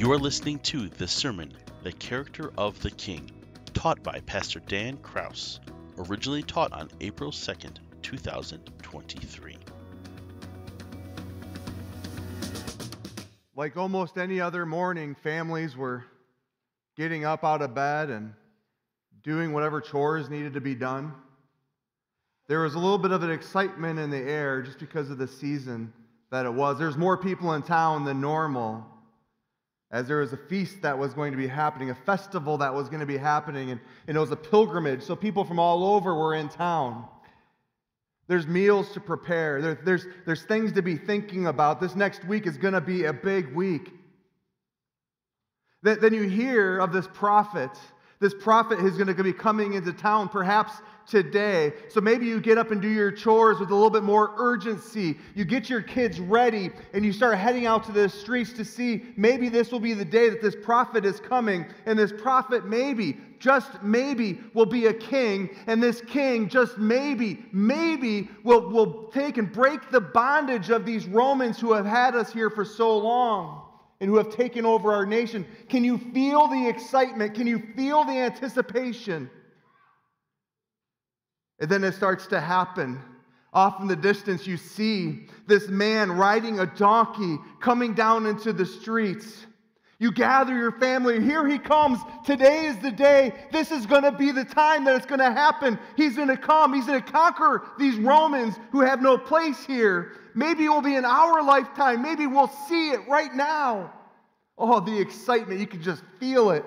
You are listening to the sermon, The Character of the King, taught by Pastor Dan Kraus, originally taught on April 2nd, 2023. Like almost any other morning, families were getting up out of bed and doing whatever chores needed to be done. There was a little bit of an excitement in the air just because of the season that it was. There's more people in town than normal, as there was a feast that was going to be happening, a festival that was going to be happening, and, and it was a pilgrimage. So people from all over were in town. There's meals to prepare, there, there's, there's things to be thinking about. This next week is going to be a big week. Then, you hear of this prophet. This prophet is going to be coming into town, perhaps today. So maybe you get up and do your chores with a little bit more urgency. You get your kids ready and you start heading out to the streets to see maybe this will be the day that this prophet is coming. And this prophet, maybe, just maybe, will be a king. And this king, just maybe, maybe, will, will take and break the bondage of these Romans who have had us here for so long and who have taken over our nation. Can you feel the excitement? Can you feel the anticipation? And then it starts to happen. Off in the distance, you see this man riding a donkey coming down into the streets. You gather your family. Here he comes. Today is the day. This is going to be the time that it's going to happen. He's going to come. He's going to conquer these Romans who have no place here. Maybe it will be in our lifetime. Maybe we'll see it right now. Oh, the excitement. You can just feel it.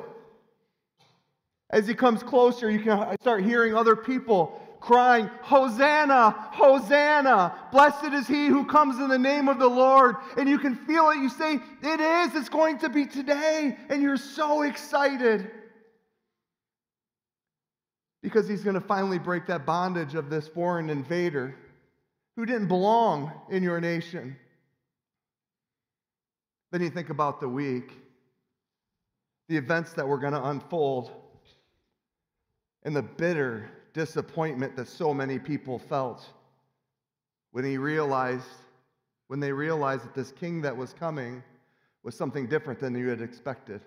As he comes closer, you can start hearing other people crying, Hosanna, Hosanna, blessed is he who comes in the name of the Lord. And you can feel it. You say, It is, it's going to be today. And you're so excited because he's going to finally break that bondage of this foreign invader who didn't belong in your nation. Then you think about the week, the events that were going to unfold, and the bitter disappointment that so many people felt when he realized when they realized that this king that was coming was something different than you had expected.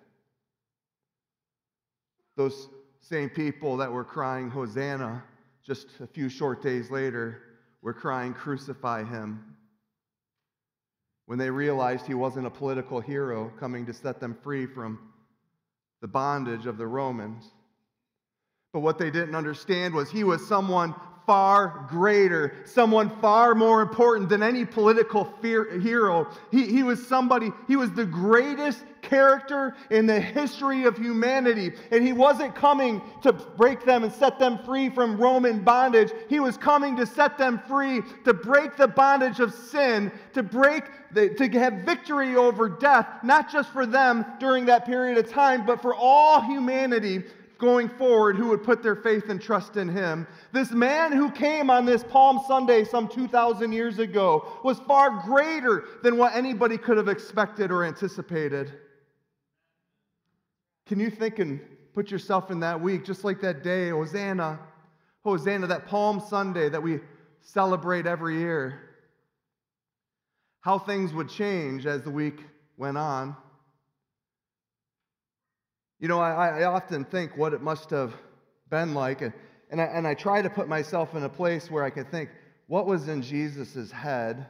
Those same people that were crying Hosanna just a few short days later were crying crucify him. When they realized he wasn't a political hero coming to set them free from the bondage of the Romans. But what they didn't understand was he was someone far greater, someone far more important than any political fear, hero. He, he was somebody, he was the greatest character in the history of humanity. And he wasn't coming to break them and set them free from Roman bondage. He was coming to set them free, to break the bondage of sin, to break the, to have victory over death, not just for them during that period of time, but for all humanity going forward who would put their faith and trust in him. This man who came on this Palm Sunday some 2,000 years ago was far greater than what anybody could have expected or anticipated. Can you think and put yourself in that week, just like that day, Hosanna, Hosanna, that Palm Sunday that we celebrate every year? How things would change as the week went on. You know, I, I often think what it must have been like, and, and, I, and I try to put myself in a place where I can think, what was in Jesus' head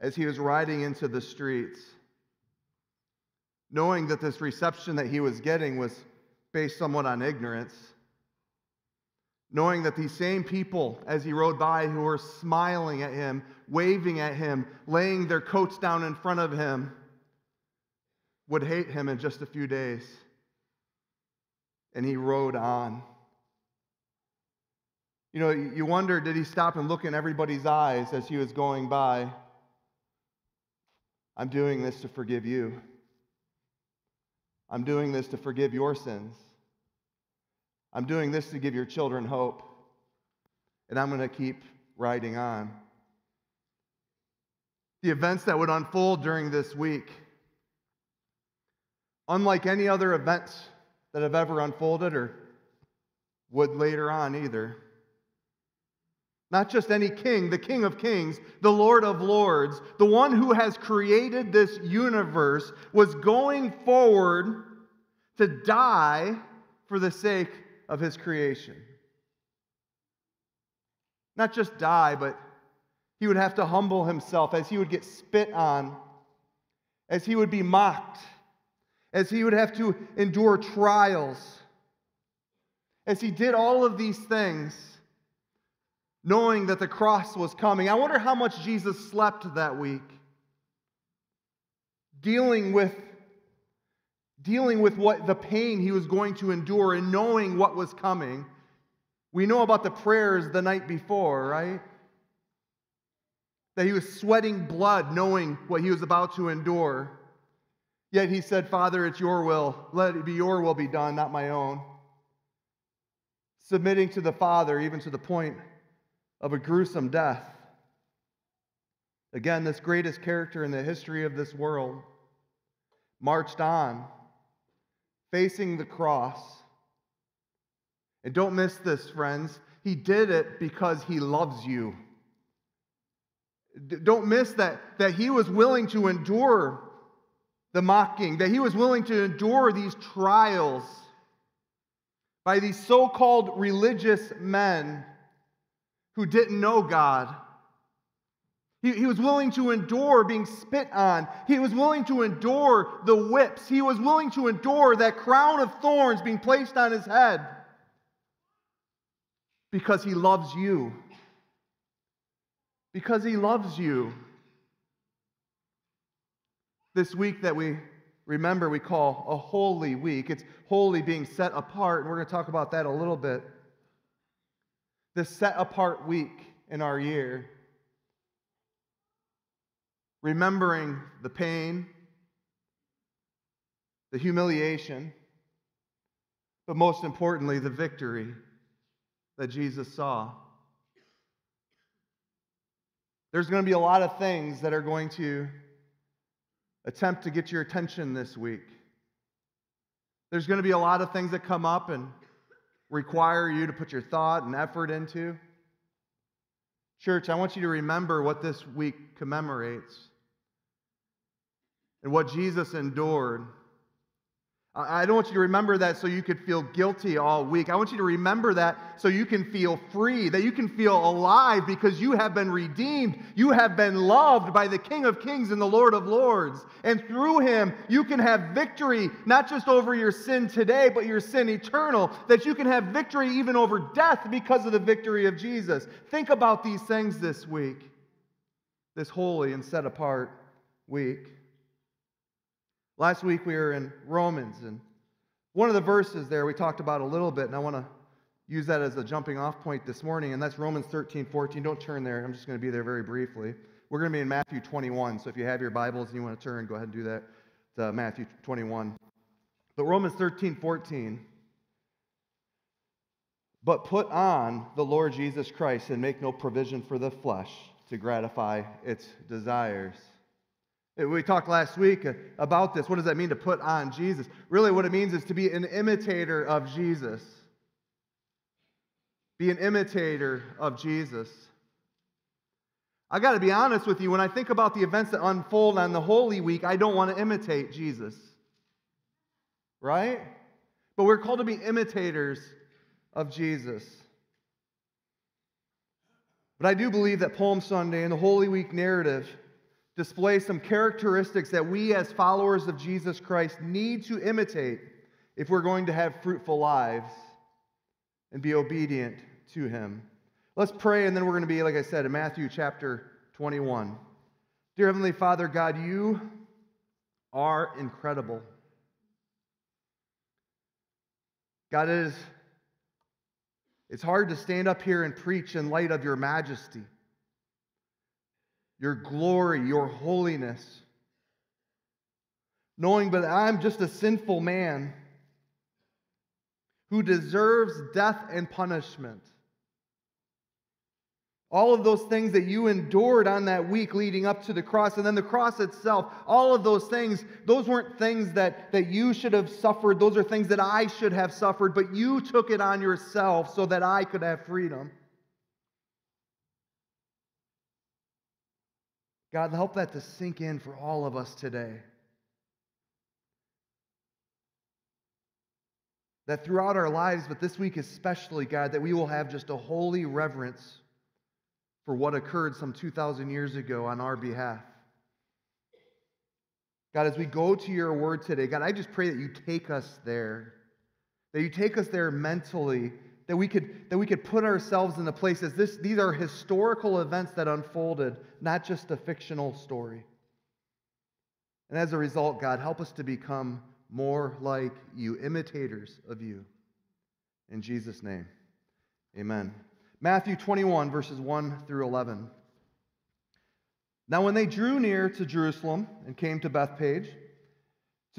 as he was riding into the streets, knowing that this reception that he was getting was based somewhat on ignorance, knowing that these same people, as he rode by, who were smiling at him, waving at him, laying their coats down in front of him, would hate him in just a few days and he rode on. You know, you wonder did he stop and look in everybody's eyes as he was going by? I'm doing this to forgive you. I'm doing this to forgive your sins. I'm doing this to give your children hope. And I'm going to keep riding on. The events that would unfold during this week, unlike any other events that have ever unfolded or would later on either. Not just any king, the King of Kings, the Lord of Lords, the one who has created this universe, was going forward to die for the sake of his creation. Not just die, but he would have to humble himself as he would get spit on, as he would be mocked, as he would have to endure trials. As he did all of these things, knowing that the cross was coming. I wonder how much Jesus slept that week, dealing with dealing with what the pain he was going to endure and knowing what was coming. We know about the prayers the night before, right? That he was sweating blood knowing what he was about to endure. Yet he said, Father, it's your will. Let it be your will be done, not my own. Submitting to the Father, even to the point of a gruesome death. Again, this greatest character in the history of this world marched on, facing the cross. And don't miss this, friends. He did it because he loves you. Don't miss that, that he was willing to endure the mocking, that he was willing to endure these trials by these so called religious men who didn't know God. He, he, was willing to endure being spit on. He was willing to endure the whips. He was willing to endure that crown of thorns being placed on his head because he loves you. Because he loves you. This week that we remember, we call a holy week. It's holy being set apart, and we're going to talk about that a little bit the set apart week in our year, remembering the pain, the humiliation, but most importantly, the victory that Jesus saw. There's going to be a lot of things that are going to attempt to get your attention this week. There's going to be a lot of things that come up, and require you to put your thought and effort into. Church, I want you to remember what this week commemorates and what Jesus endured I don't want you to remember that so you could feel guilty all week. I want you to remember that so you can feel free, that you can feel alive because you have been redeemed. You have been loved by the King of Kings and the Lord of Lords. And through him, you can have victory, not just over your sin today, but your sin eternal. That you can have victory even over death because of the victory of Jesus. Think about these things this week, this holy and set apart week. Last week we were in Romans, and one of the verses there we talked about a little bit, and I want to use that as a jumping off point this morning, and that's Romans 13, 14. Don't turn there, I'm just going to be there very briefly. We're going to be in Matthew 21, so if you have your Bibles and you want to turn, go ahead and do that. Uh, Matthew 21. But Romans 13, 14. But put on the Lord Jesus Christ and make no provision for the flesh to gratify its desires. Uh, we talked last week uh, about this. What does that mean to put on Jesus? Really, what it means is to be an imitator of Jesus. Be an imitator of Jesus. I got to be honest with you, when I think about the events that unfold on the Holy Week, I don't want to imitate Jesus. Right? But we're called to be imitators of Jesus. But I do believe that Palm Sunday and the Holy Week narrative display some characteristics that we, as followers of Jesus Christ, need to imitate if we're going to have fruitful lives and be obedient to Him. Let's pray, and then we're going to be, like I said, in Matthew chapter 21. Dear Heavenly Father, God, you are incredible. God, it is it's hard to stand up here and preach in light of your majesty your glory, your holiness. Knowing, but I'm just a sinful man who deserves death and punishment. All of those things that you endured on that week leading up to the cross, and then the cross itself, all of those things, those weren't things that, that you should have suffered. Those are things that I should have suffered, but you took it on yourself so that I could have freedom. God, help that to sink in for all of us today. That throughout our lives, but this week especially, God, that we will have just a holy reverence for what occurred some 2,000 years ago on our behalf. God, as we go to your word today, God, I just pray that you take us there, that you take us there mentally, that we could, that we could put ourselves in the place as this, these are historical events that unfolded, not just a fictional story. And as a result, God, help us to become more like you, imitators of you. In Jesus' name, amen. Matthew 21, verses 1 through 11. Now, when they drew near to Jerusalem and came to Bethphage,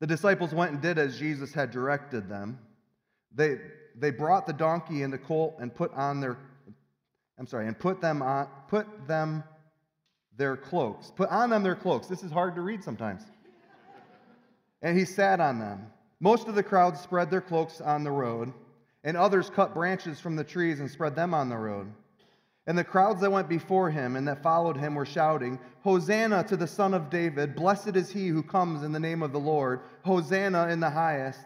The disciples went and did as Jesus had directed them. They, they brought the donkey and the colt and put on their I'm sorry, and put them on put them their cloaks. Put on them their cloaks. This is hard to read sometimes. and he sat on them. Most of the crowd spread their cloaks on the road, and others cut branches from the trees and spread them on the road. And the crowds that went before him and that followed him were shouting, Hosanna to the Son of David! Blessed is he who comes in the name of the Lord! Hosanna in the highest!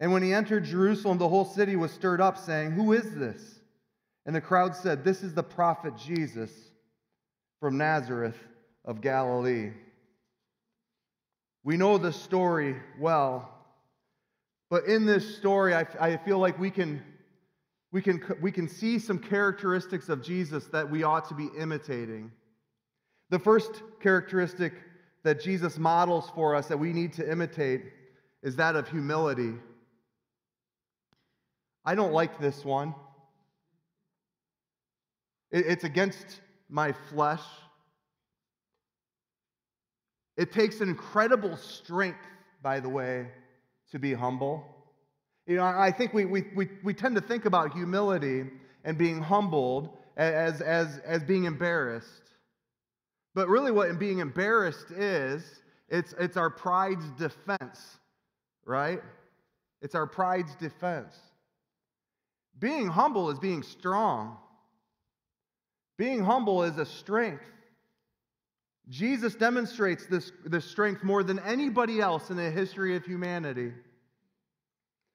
And when he entered Jerusalem, the whole city was stirred up, saying, Who is this? And the crowd said, This is the prophet Jesus from Nazareth of Galilee. We know the story well, but in this story, I, I feel like we can we can, we can see some characteristics of Jesus that we ought to be imitating. The first characteristic that Jesus models for us that we need to imitate is that of humility. I don't like this one. It's against my flesh. It takes incredible strength, by the way, to be humble. You know, I think we, we, we, we tend to think about humility and being humbled as, as, as being embarrassed. But really, what being embarrassed is, it's, it's our pride's defense, right? It's our pride's defense. Being humble is being strong. Being humble is a strength. Jesus demonstrates this, this strength more than anybody else in the history of humanity.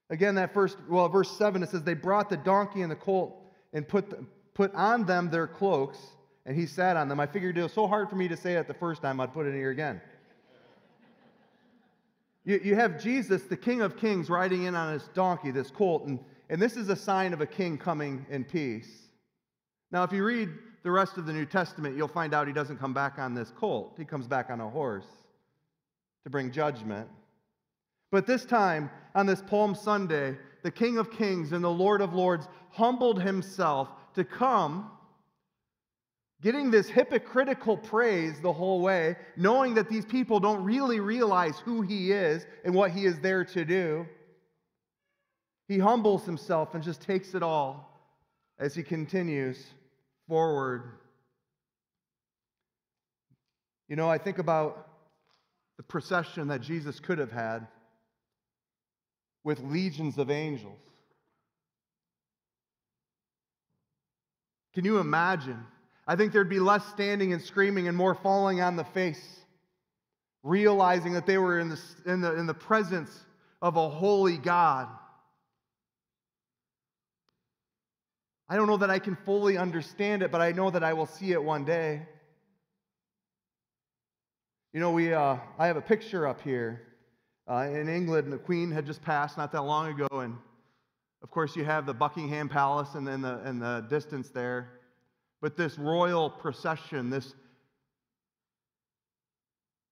Again, that first, well, verse 7, it says, They brought the donkey and the colt and put, the, put on them their cloaks, and he sat on them. I figured it was so hard for me to say it the first time, I'd put it in here again. you, you have Jesus, the King of Kings, riding in on his donkey, this colt, and, and this is a sign of a king coming in peace. Now, if you read the rest of the New Testament, you'll find out he doesn't come back on this colt, he comes back on a horse to bring judgment. But this time, on this Palm Sunday, the King of Kings and the Lord of Lords humbled himself to come, getting this hypocritical praise the whole way, knowing that these people don't really realize who he is and what he is there to do. He humbles himself and just takes it all as he continues forward. You know, I think about the procession that Jesus could have had with legions of angels. Can you imagine? I think there'd be less standing and screaming and more falling on the face, realizing that they were in the, in the, in the presence of a holy God. I don't know that I can fully understand it, but I know that I will see it one day. You know, we, uh, I have a picture up here uh, in England, the Queen had just passed not that long ago, and of course, you have the Buckingham Palace and then the, in the distance there. But this royal procession, this,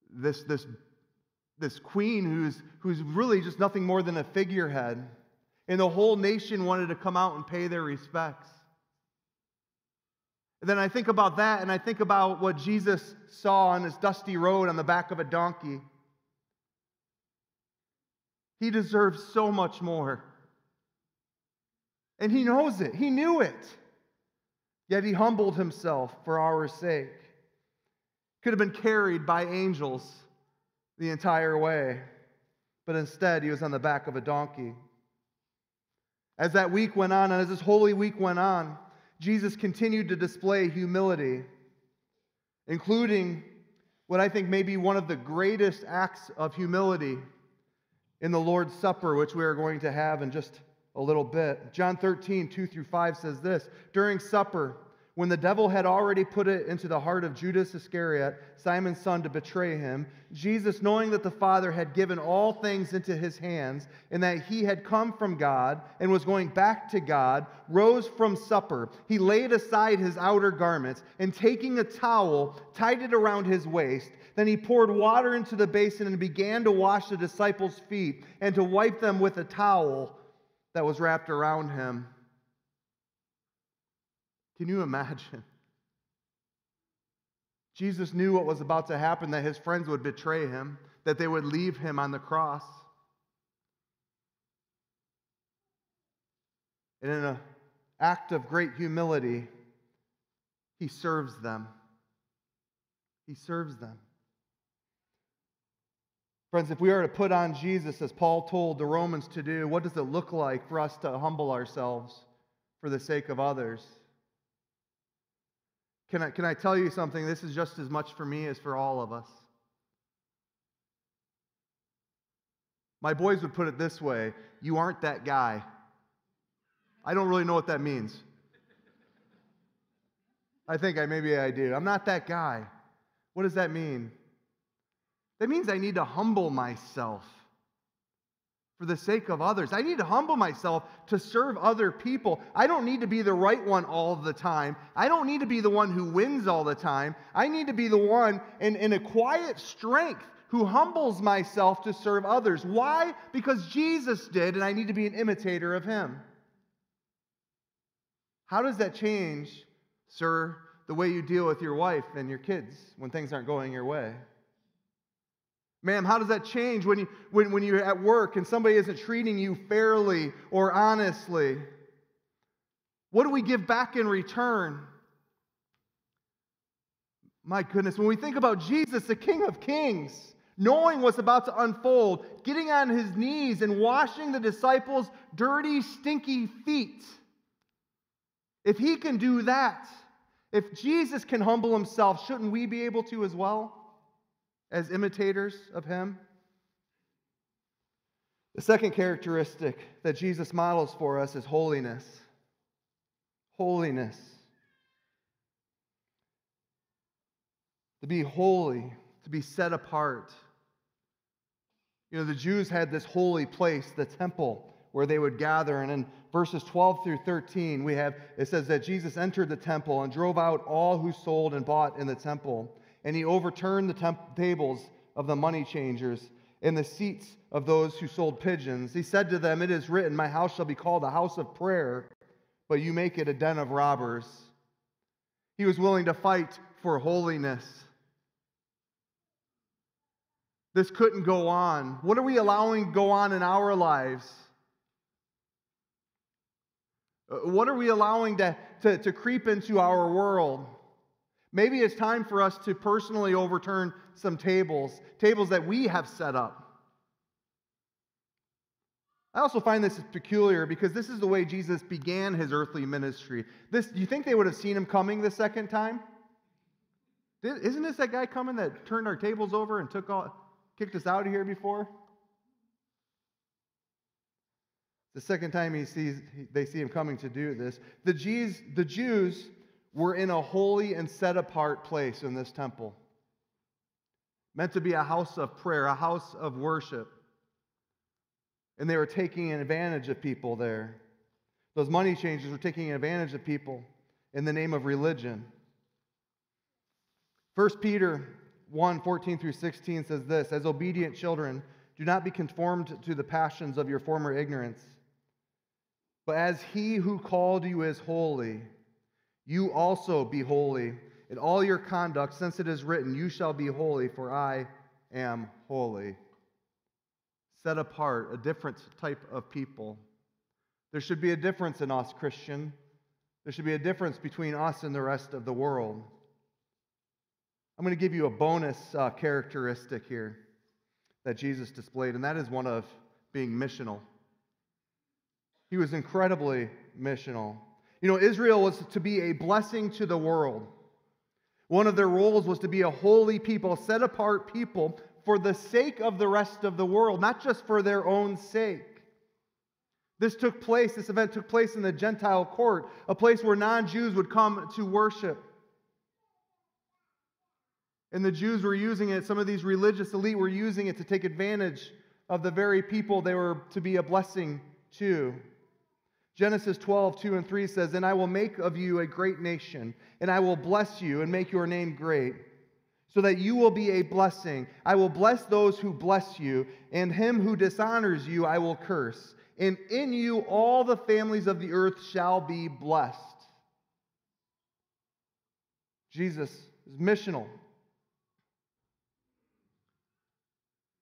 this, this, this queen who's, who's really just nothing more than a figurehead, and the whole nation wanted to come out and pay their respects. And then I think about that and I think about what Jesus saw on this dusty road on the back of a donkey. He deserves so much more. And he knows it, he knew it. Yet he humbled himself for our sake. Could have been carried by angels the entire way, but instead he was on the back of a donkey. As that week went on, and as this holy week went on, Jesus continued to display humility, including what I think may be one of the greatest acts of humility in the Lord's Supper, which we are going to have in just a little bit. John 13, 2 through 5 says this During supper, when the devil had already put it into the heart of Judas Iscariot, Simon's son, to betray him, Jesus, knowing that the Father had given all things into his hands, and that he had come from God and was going back to God, rose from supper. He laid aside his outer garments, and taking a towel, tied it around his waist. Then he poured water into the basin and began to wash the disciples' feet and to wipe them with a towel that was wrapped around him. Can you imagine? Jesus knew what was about to happen that his friends would betray him, that they would leave him on the cross. And in an act of great humility, he serves them. He serves them. Friends, if we are to put on Jesus as Paul told the Romans to do, what does it look like for us to humble ourselves for the sake of others? Can I, can I tell you something? This is just as much for me as for all of us. My boys would put it this way You aren't that guy. I don't really know what that means. I think I maybe I do. I'm not that guy. What does that mean? That means I need to humble myself for the sake of others. I need to humble myself to serve other people. I don't need to be the right one all the time. I don't need to be the one who wins all the time. I need to be the one in, in a quiet strength who humbles myself to serve others. Why? Because Jesus did, and I need to be an imitator of him. How does that change, sir, the way you deal with your wife and your kids when things aren't going your way? Ma'am, how does that change when, you, when, when you're at work and somebody isn't treating you fairly or honestly? What do we give back in return? My goodness, when we think about Jesus, the King of Kings, knowing what's about to unfold, getting on his knees and washing the disciples' dirty, stinky feet. If he can do that, if Jesus can humble himself, shouldn't we be able to as well? As imitators of him? The second characteristic that Jesus models for us is holiness. Holiness. To be holy, to be set apart. You know, the Jews had this holy place, the temple, where they would gather. And in verses 12 through 13, we have it says that Jesus entered the temple and drove out all who sold and bought in the temple and he overturned the temp- tables of the money changers and the seats of those who sold pigeons. He said to them, It is written, My house shall be called a house of prayer, but you make it a den of robbers. He was willing to fight for holiness. This couldn't go on. What are we allowing to go on in our lives? Uh, what are we allowing to, to, to creep into our world? Maybe it's time for us to personally overturn some tables, tables that we have set up. I also find this peculiar because this is the way Jesus began his earthly ministry. This, you think they would have seen him coming the second time? Isn't this that guy coming that turned our tables over and took all, kicked us out of here before? The second time he sees, they see him coming to do this. The the Jews were in a holy and set apart place in this temple. Meant to be a house of prayer, a house of worship. And they were taking advantage of people there. Those money changers were taking advantage of people in the name of religion. 1 Peter 1 14 through 16 says this As obedient children, do not be conformed to the passions of your former ignorance, but as he who called you is holy, You also be holy in all your conduct, since it is written, You shall be holy, for I am holy. Set apart, a different type of people. There should be a difference in us, Christian. There should be a difference between us and the rest of the world. I'm going to give you a bonus uh, characteristic here that Jesus displayed, and that is one of being missional. He was incredibly missional. You know, Israel was to be a blessing to the world. One of their roles was to be a holy people, set apart people for the sake of the rest of the world, not just for their own sake. This took place, this event took place in the Gentile court, a place where non Jews would come to worship. And the Jews were using it, some of these religious elite were using it to take advantage of the very people they were to be a blessing to. Genesis 12, 2 and 3 says, And I will make of you a great nation, and I will bless you and make your name great, so that you will be a blessing. I will bless those who bless you, and him who dishonors you I will curse and in you all the families of the earth shall be blessed. Jesus is missional.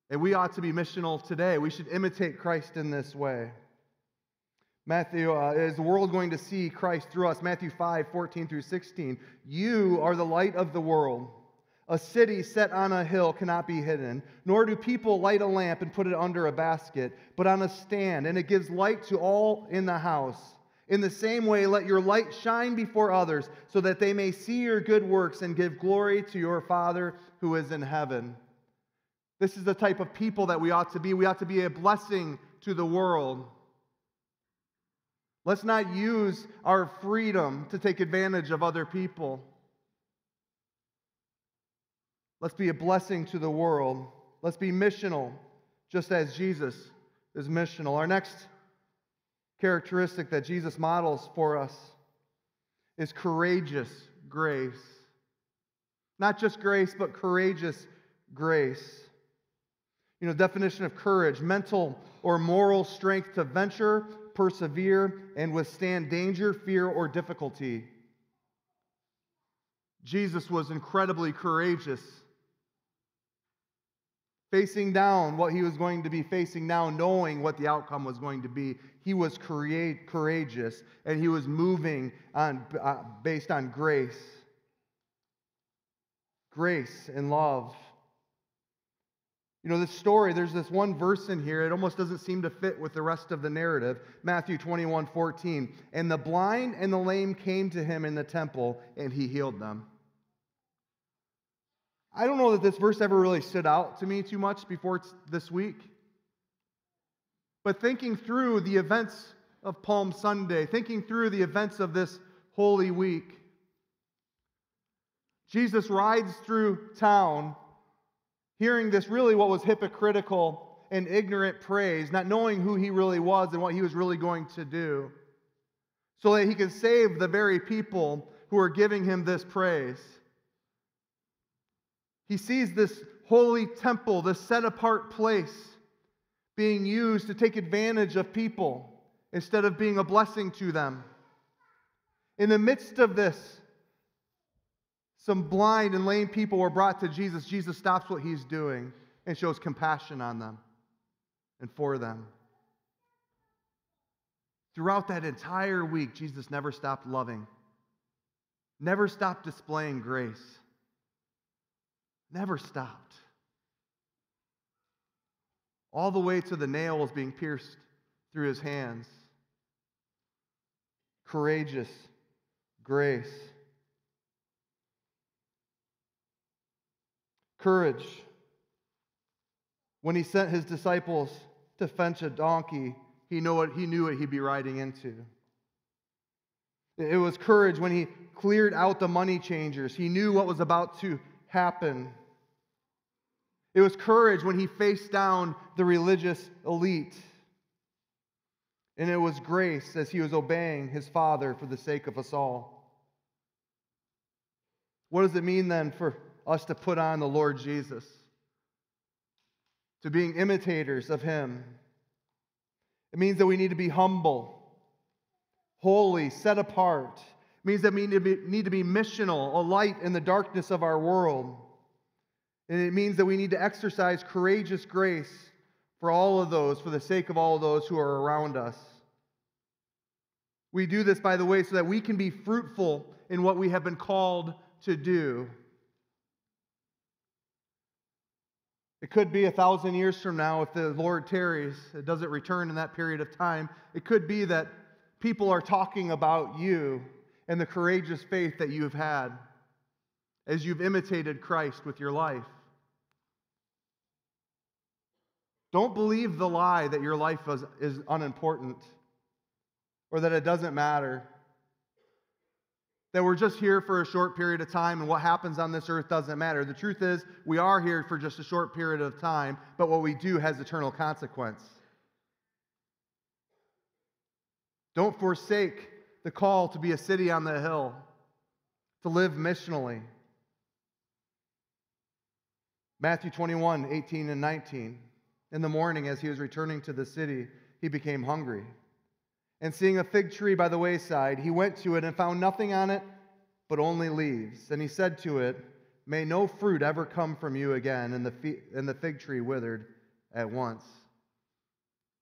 And we ought to be missional today. We should imitate Christ in this way. Matthew, uh, is the world going to see Christ through us? Matthew 5, 14 through 16. You are the light of the world. A city set on a hill cannot be hidden, nor do people light a lamp and put it under a basket, but on a stand, and it gives light to all in the house. In the same way, let your light shine before others, so that they may see your good works and give glory to your Father who is in heaven. This is the type of people that we ought to be. We ought to be a blessing to the world. Let's not use our freedom to take advantage of other people. Let's be a blessing to the world. Let's be missional, just as Jesus is missional. Our next characteristic that Jesus models for us is courageous grace. Not just grace, but courageous grace. You know, definition of courage mental or moral strength to venture, persevere, and withstand danger, fear, or difficulty. Jesus was incredibly courageous facing down what he was going to be facing now, knowing what the outcome was going to be. He was create, courageous and he was moving on, uh, based on grace. Grace and love. You know, this story, there's this one verse in here, it almost doesn't seem to fit with the rest of the narrative. Matthew 21 14. And the blind and the lame came to him in the temple, and he healed them. I don't know that this verse ever really stood out to me too much before this week. But thinking through the events of Palm Sunday, thinking through the events of this Holy Week, Jesus rides through town hearing this really what was hypocritical and ignorant praise, not knowing who he really was and what he was really going to do, so that he could save the very people who are giving him this praise. He sees this holy temple, this set apart place, being used to take advantage of people instead of being a blessing to them. In the midst of this, some blind and lame people were brought to Jesus. Jesus stops what he's doing and shows compassion on them and for them. Throughout that entire week, Jesus never stopped loving, never stopped displaying grace. Never stopped. All the way to the nails being pierced through his hands. Courageous grace. Courage. When he sent his disciples to fetch a donkey, he knew what, he knew what he'd be riding into. It was courage when he cleared out the money changers. He knew what was about to happen. It was courage when he faced down the religious elite. And it was grace as he was obeying his Father for the sake of us all. What does it mean then for us to put on the Lord Jesus? To being imitators of him. It means that we need to be humble, holy, set apart It means that we need to, be, need to be missional, a light in the darkness of our world. And it means that we need to exercise courageous grace for all of those, for the sake of all of those who are around us. We do this, by the way, so that we can be fruitful in what we have been called to do. It could be a thousand years from now if the Lord tarries, it doesn't return in that period of time. It could be that people are talking about you and the courageous faith that you've had as you've imitated Christ with your life. Don't believe the lie that your life is, is unimportant or that it doesn't matter that we're just here for a short period of time and what happens on this earth doesn't matter. The truth is, we are here for just a short period of time, but what we do has eternal consequence. Don't forsake the call to be a city on the hill, to live missionally. Matthew 21, 18 and 19. In the morning, as he was returning to the city, he became hungry. And seeing a fig tree by the wayside, he went to it and found nothing on it but only leaves. And he said to it, May no fruit ever come from you again. And the, and the fig tree withered at once.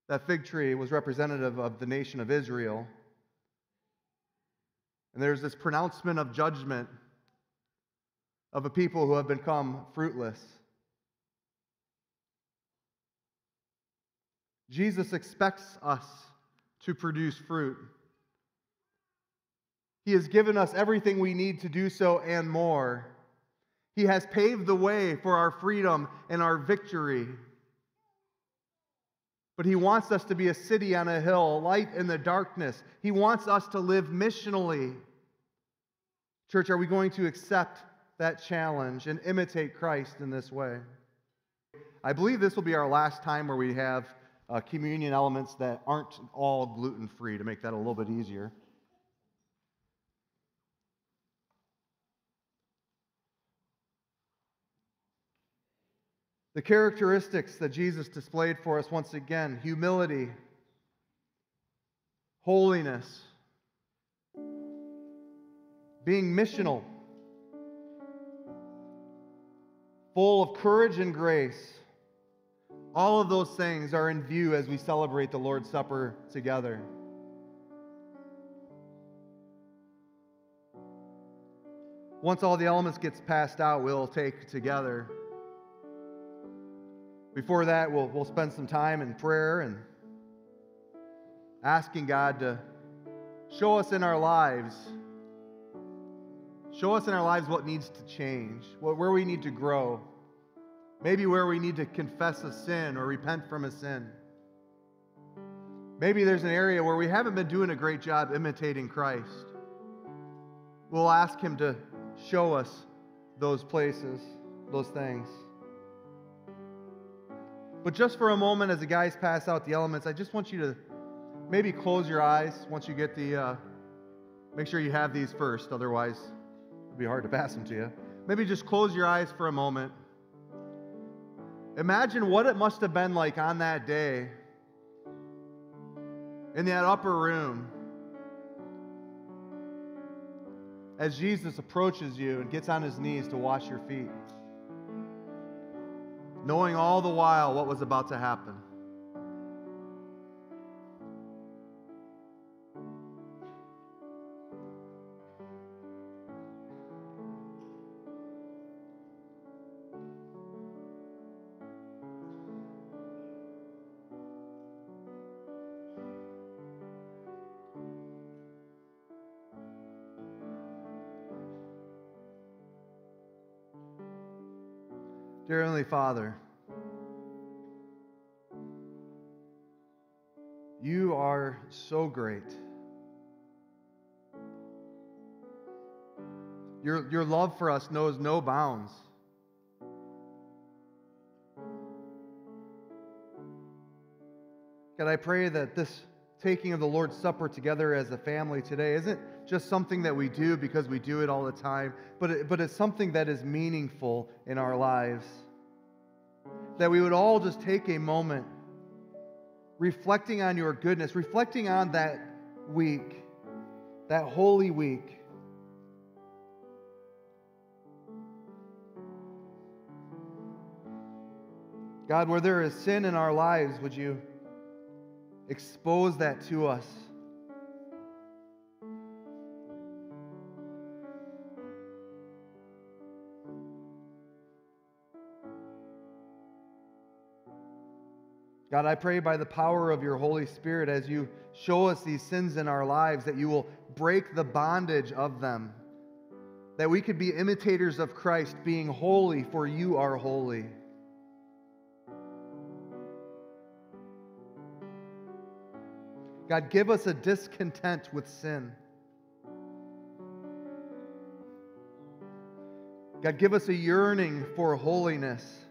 That fig tree was representative of the nation of Israel. And there's this pronouncement of judgment of a people who have become fruitless. Jesus expects us to produce fruit. He has given us everything we need to do so and more. He has paved the way for our freedom and our victory. But He wants us to be a city on a hill, a light in the darkness. He wants us to live missionally. Church, are we going to accept that challenge and imitate Christ in this way? I believe this will be our last time where we have uh, communion elements that aren't all gluten free to make that a little bit easier. The characteristics that Jesus displayed for us once again humility, holiness, being missional, full of courage and grace. All of those things are in view as we celebrate the Lord's Supper together. Once all the elements gets passed out, we'll take together. Before that, we'll, we'll spend some time in prayer and asking God to show us in our lives, show us in our lives what needs to change, what, where we need to grow, maybe where we need to confess a sin or repent from a sin. Maybe there's an area where we haven't been doing a great job imitating Christ. We'll ask Him to show us those places, those things. But just for a moment, as the guys pass out the elements, I just want you to maybe close your eyes once you get the. Uh, make sure you have these first, otherwise, it'd be hard to pass them to you. Maybe just close your eyes for a moment. Imagine what it must have been like on that day in that upper room as Jesus approaches you and gets on his knees to wash your feet knowing all the while what was about to happen. Heavenly Father, you are so great. Your, your love for us knows no bounds. God, I pray that this taking of the Lord's Supper together as a family today isn't just something that we do because we do it all the time, but, it, but it's something that is meaningful in our lives that we would all just take a moment reflecting on your goodness, reflecting on that week, that holy week. God, where there is sin in our lives, would you expose that to us? God, I pray by the power of your Holy Spirit as you show us these sins in our lives that you will break the bondage of them, that we could be imitators of Christ, being holy, for you are holy. God, give us a discontent with sin. God, give us a yearning for holiness.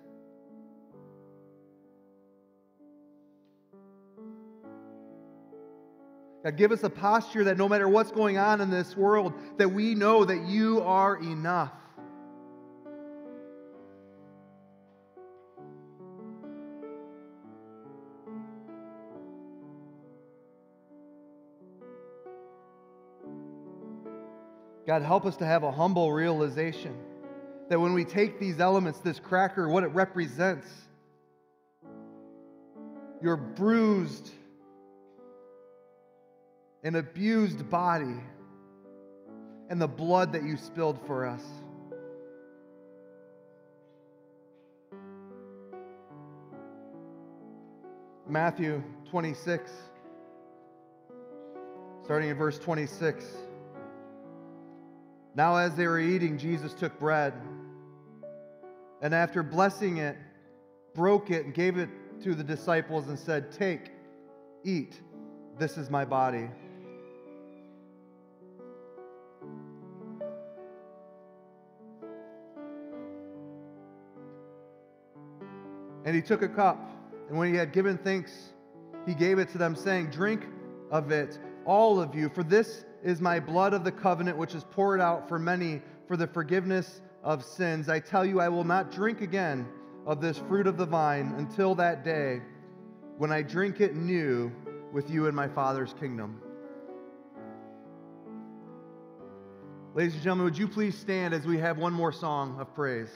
God, give us a posture that no matter what's going on in this world, that we know that you are enough. God, help us to have a humble realization that when we take these elements, this cracker, what it represents, your bruised and abused body and the blood that you spilled for us. Matthew 26, starting in verse 26. Now, as they were eating, Jesus took bread, and after blessing it, broke it and gave it to the disciples and said, Take, eat, this is my body. And he took a cup, and when he had given thanks, he gave it to them, saying, Drink of it, all of you, for this is my blood of the covenant, which is poured out for many for the forgiveness of sins. I tell you, I will not drink again of this fruit of the vine until that day when I drink it new with you in my Father's kingdom. Ladies and gentlemen, would you please stand as we have one more song of praise?